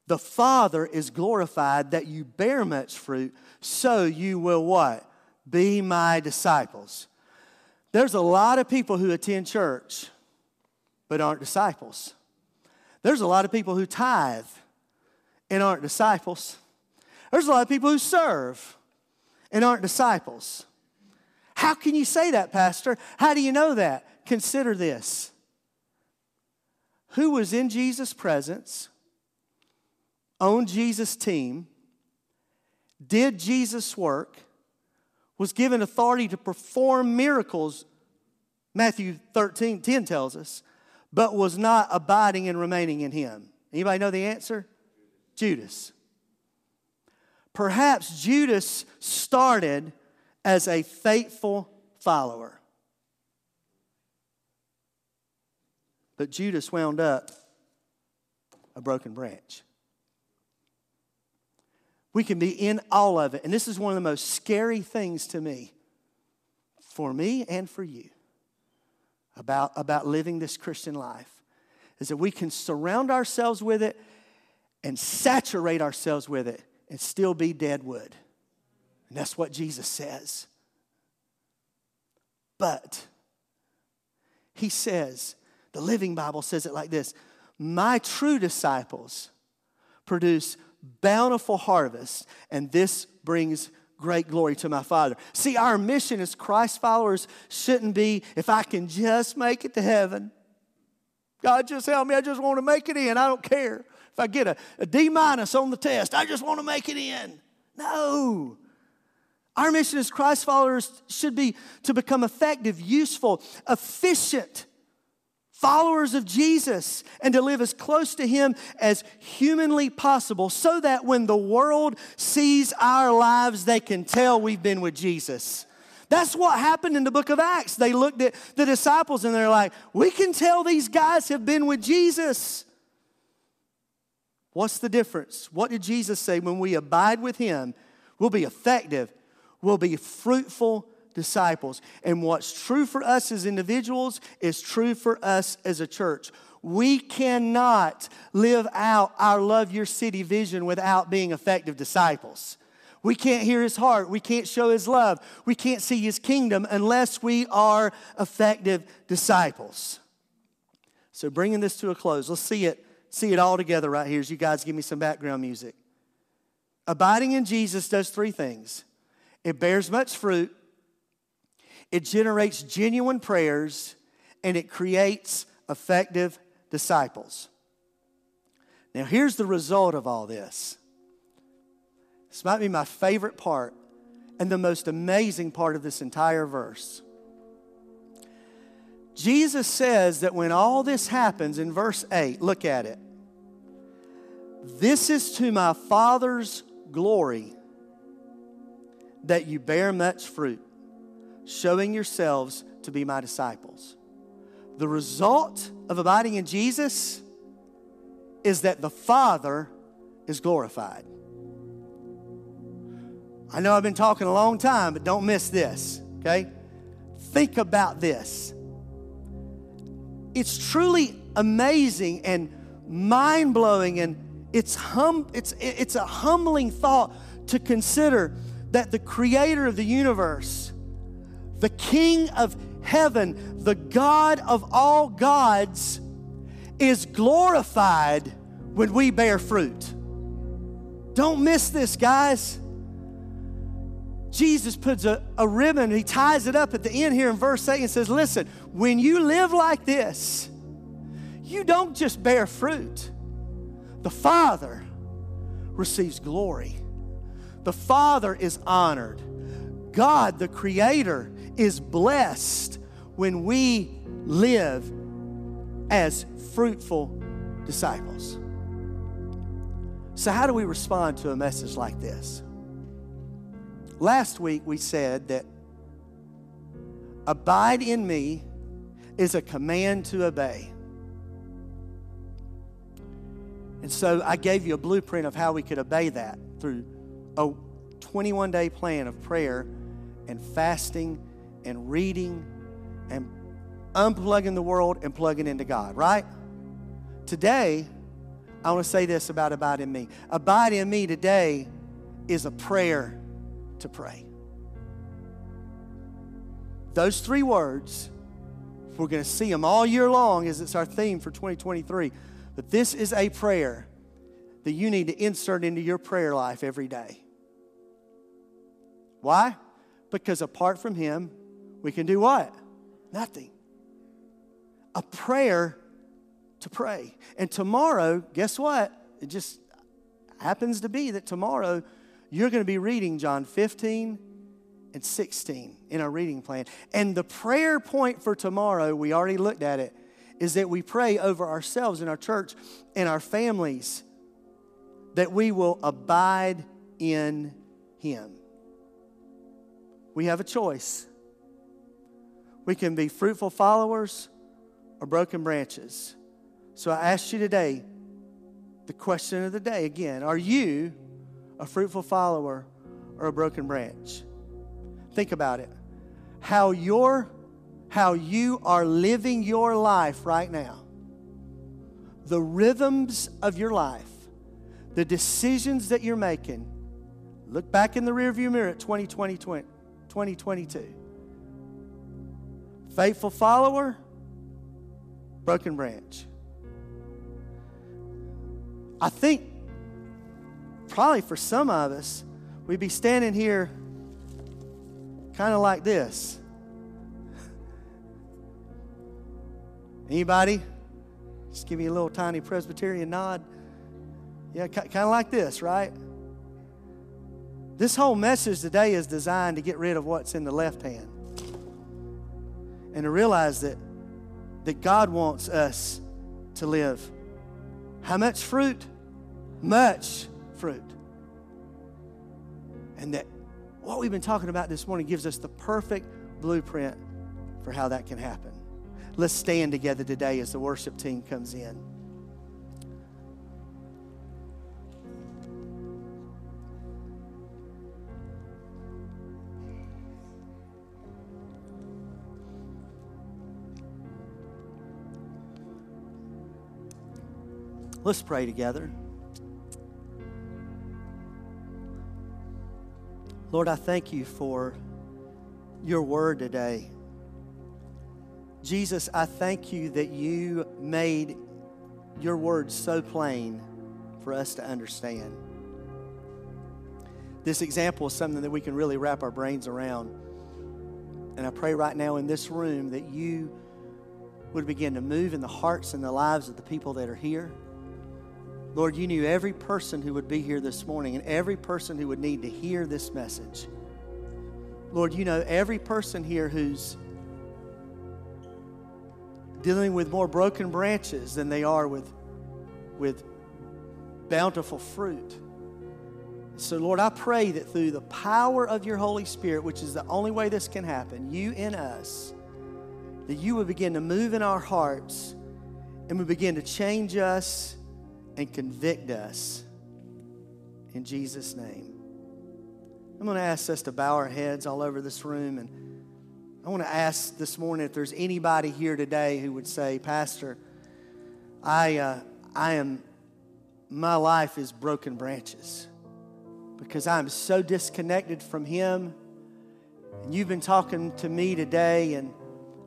the Father is glorified that you bear much fruit, so you will what? Be my disciples. There's a lot of people who attend church but aren't disciples. There's a lot of people who tithe and aren't disciples. There's a lot of people who serve and aren't disciples. How can you say that, Pastor? How do you know that? Consider this who was in Jesus' presence, on Jesus' team, did Jesus' work, was given authority to perform miracles, Matthew 13, 10 tells us, but was not abiding and remaining in him. Anybody know the answer? Judas. Perhaps Judas started as a faithful follower. But Judas wound up a broken branch. We can be in all of it. And this is one of the most scary things to me, for me and for you, about, about living this Christian life, is that we can surround ourselves with it and saturate ourselves with it and still be dead wood. And that's what Jesus says. But he says, the Living Bible says it like this My true disciples produce bountiful harvest, and this brings great glory to my Father. See, our mission as Christ followers shouldn't be if I can just make it to heaven. God, just help me. I just want to make it in. I don't care. If I get a, a D minus on the test, I just want to make it in. No. Our mission as Christ followers should be to become effective, useful, efficient followers of Jesus and to live as close to Him as humanly possible so that when the world sees our lives, they can tell we've been with Jesus. That's what happened in the book of Acts. They looked at the disciples and they're like, we can tell these guys have been with Jesus. What's the difference? What did Jesus say? When we abide with Him, we'll be effective, we'll be fruitful disciples. And what's true for us as individuals is true for us as a church. We cannot live out our Love Your City vision without being effective disciples. We can't hear his heart. We can't show his love. We can't see his kingdom unless we are effective disciples. So, bringing this to a close, let's see it, see it all together right here as you guys give me some background music. Abiding in Jesus does three things it bears much fruit, it generates genuine prayers, and it creates effective disciples. Now, here's the result of all this. This might be my favorite part and the most amazing part of this entire verse. Jesus says that when all this happens in verse 8, look at it. This is to my Father's glory that you bear much fruit showing yourselves to be my disciples. The result of abiding in Jesus is that the Father is glorified. I know I've been talking a long time, but don't miss this, okay? Think about this. It's truly amazing and mind blowing, and it's, hum, it's, it's a humbling thought to consider that the creator of the universe, the king of heaven, the God of all gods, is glorified when we bear fruit. Don't miss this, guys. Jesus puts a, a ribbon, he ties it up at the end here in verse 8 and says, Listen, when you live like this, you don't just bear fruit. The Father receives glory. The Father is honored. God, the Creator, is blessed when we live as fruitful disciples. So, how do we respond to a message like this? Last week we said that abide in me is a command to obey. And so I gave you a blueprint of how we could obey that through a 21 day plan of prayer and fasting and reading and unplugging the world and plugging into God, right? Today, I want to say this about abide in me. Abide in me today is a prayer to pray. Those three words, we're going to see them all year long as it's our theme for 2023. But this is a prayer that you need to insert into your prayer life every day. Why? Because apart from Him, we can do what? Nothing. A prayer to pray. And tomorrow, guess what? It just happens to be that tomorrow you're going to be reading John 15 and 16 in our reading plan. And the prayer point for tomorrow, we already looked at it, is that we pray over ourselves and our church and our families that we will abide in Him. We have a choice. We can be fruitful followers or broken branches. So I ask you today the question of the day again Are you a fruitful follower or a broken branch? Think about it. How your how you are living your life right now. The rhythms of your life, the decisions that you're making. Look back in the rearview mirror at 2020, 2022. Faithful follower, broken branch. I think probably for some of us, we'd be standing here kind of like this. Anybody? Just give me a little tiny Presbyterian nod. Yeah, kind of like this, right? This whole message today is designed to get rid of what's in the left hand and to realize that, that God wants us to live. How much fruit? Much fruit. And that what we've been talking about this morning gives us the perfect blueprint for how that can happen. Let's stand together today as the worship team comes in. Let's pray together. Lord, I thank you for your word today. Jesus, I thank you that you made your word so plain for us to understand. This example is something that we can really wrap our brains around. And I pray right now in this room that you would begin to move in the hearts and the lives of the people that are here. Lord, you knew every person who would be here this morning and every person who would need to hear this message. Lord, you know every person here who's dealing with more broken branches than they are with, with bountiful fruit. So, Lord, I pray that through the power of your Holy Spirit, which is the only way this can happen, you in us, that you would begin to move in our hearts and would begin to change us and convict us in Jesus' name. I'm going to ask us to bow our heads all over this room. And I want to ask this morning if there's anybody here today who would say, Pastor, I, uh, I am, my life is broken branches because I'm so disconnected from Him. And you've been talking to me today, and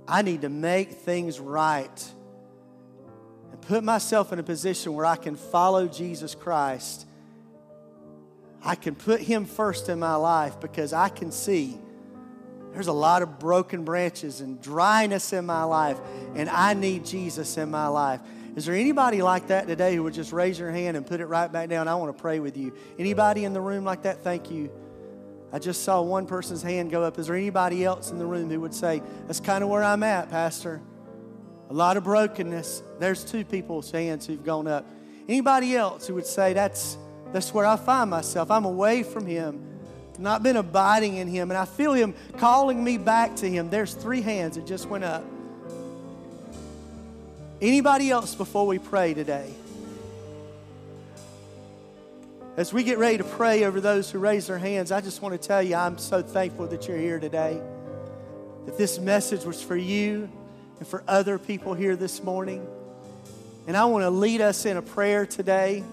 I need to make things right put myself in a position where I can follow Jesus Christ. I can put Him first in my life because I can see there's a lot of broken branches and dryness in my life, and I need Jesus in my life. Is there anybody like that today who would just raise your hand and put it right back down? I want to pray with you. Anybody in the room like that? Thank you. I just saw one person's hand go up. Is there anybody else in the room who would say, That's kind of where I'm at, Pastor? A lot of brokenness. There's two people's hands who've gone up. Anybody else who would say, That's, that's where I find myself? I'm away from Him, not been abiding in Him, and I feel Him calling me back to Him. There's three hands that just went up. Anybody else before we pray today? As we get ready to pray over those who raise their hands, I just want to tell you I'm so thankful that you're here today. That this message was for you and for other people here this morning. And I want to lead us in a prayer today.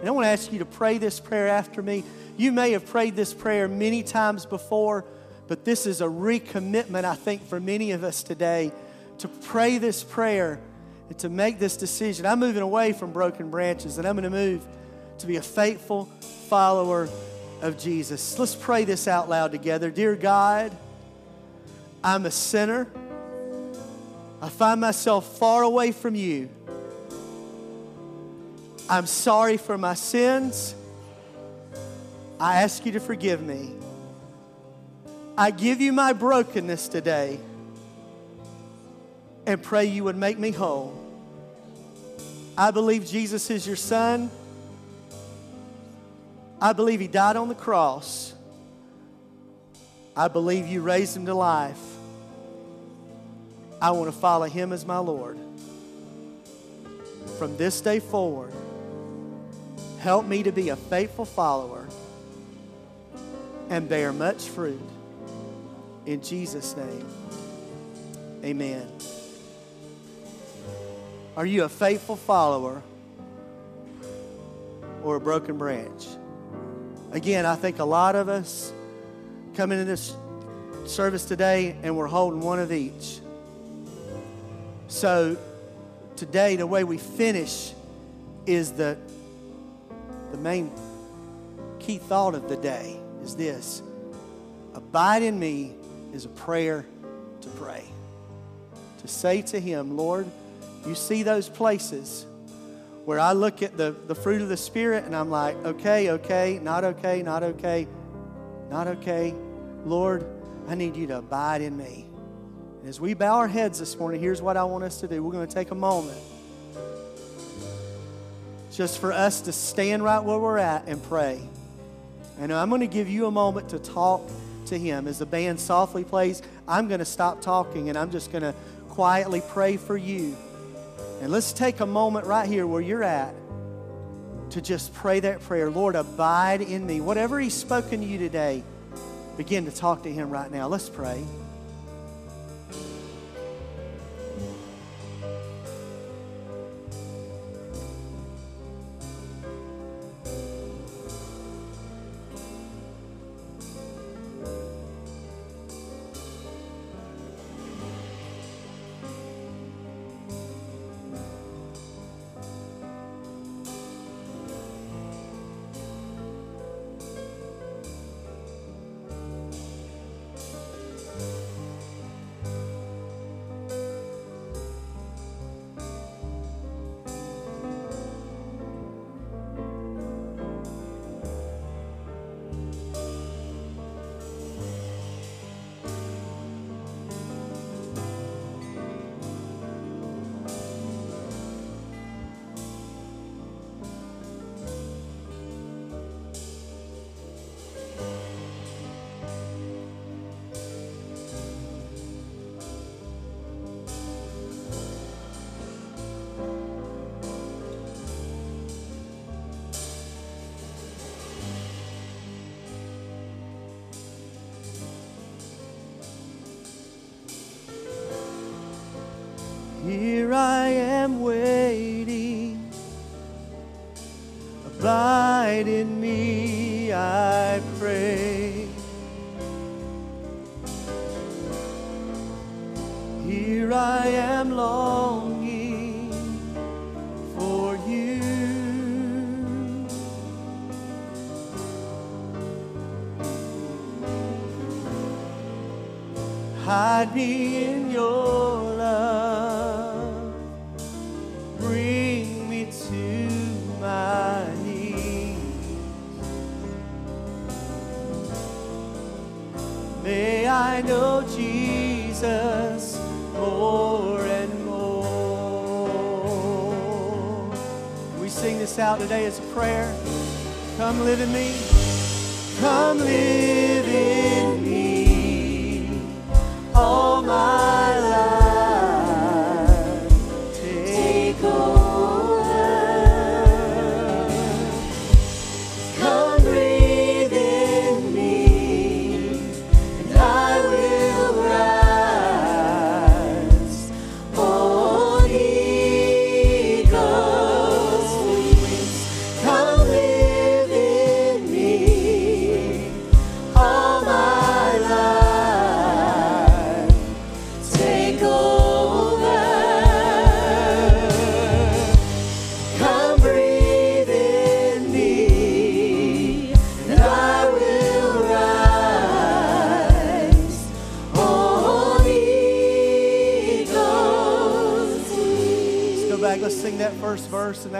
And I want to ask you to pray this prayer after me. You may have prayed this prayer many times before, but this is a recommitment, I think, for many of us today to pray this prayer and to make this decision. I'm moving away from broken branches and I'm going to move to be a faithful follower of Jesus. Let's pray this out loud together. Dear God, I'm a sinner. I find myself far away from you. I'm sorry for my sins. I ask you to forgive me. I give you my brokenness today and pray you would make me whole. I believe Jesus is your son. I believe he died on the cross. I believe you raised him to life. I want to follow him as my Lord. From this day forward, help me to be a faithful follower and bear much fruit. In Jesus' name, amen. Are you a faithful follower or a broken branch? Again, I think a lot of us come into this service today and we're holding one of each. So today, the way we finish is the, the main key thought of the day is this Abide in me is a prayer to pray. To say to Him, Lord, you see those places where I look at the, the fruit of the Spirit and I'm like, okay, okay, not okay, not okay, not okay. Lord, I need you to abide in me. And as we bow our heads this morning, here's what I want us to do. We're going to take a moment just for us to stand right where we're at and pray. And I'm going to give you a moment to talk to Him. As the band softly plays, I'm going to stop talking and I'm just going to quietly pray for you. And let's take a moment right here where you're at to just pray that prayer. Lord, abide in me. Whatever He's spoken to you today, begin to talk to Him right now. Let's pray. Me in your love. Bring me to my knees. May I know Jesus more and more. We sing this out today as a prayer. Come live in me. Come live in me all my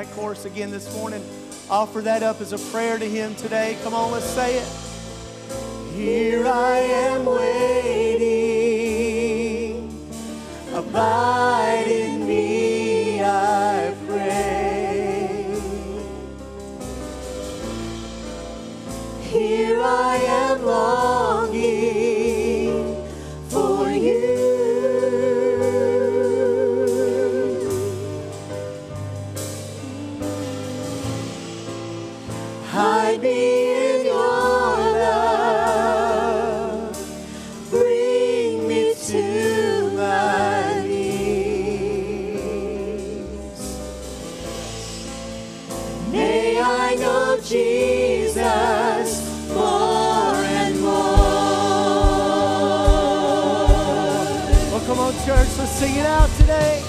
that chorus again this morning. Offer that up as a prayer to Him today. Come on, let's say it. Here I am waiting. Abide sing it out today.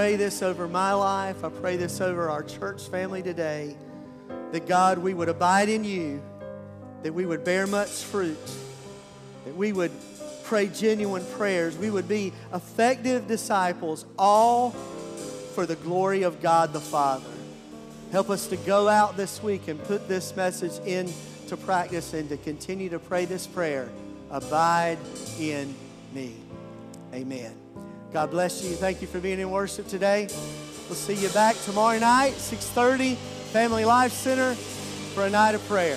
Pray this over my life. I pray this over our church family today. That God, we would abide in you, that we would bear much fruit, that we would pray genuine prayers, we would be effective disciples, all for the glory of God the Father. Help us to go out this week and put this message into practice and to continue to pray this prayer Abide in me. Amen. God bless you. Thank you for being in worship today. We'll see you back tomorrow night, 6:30, Family Life Center for a night of prayer.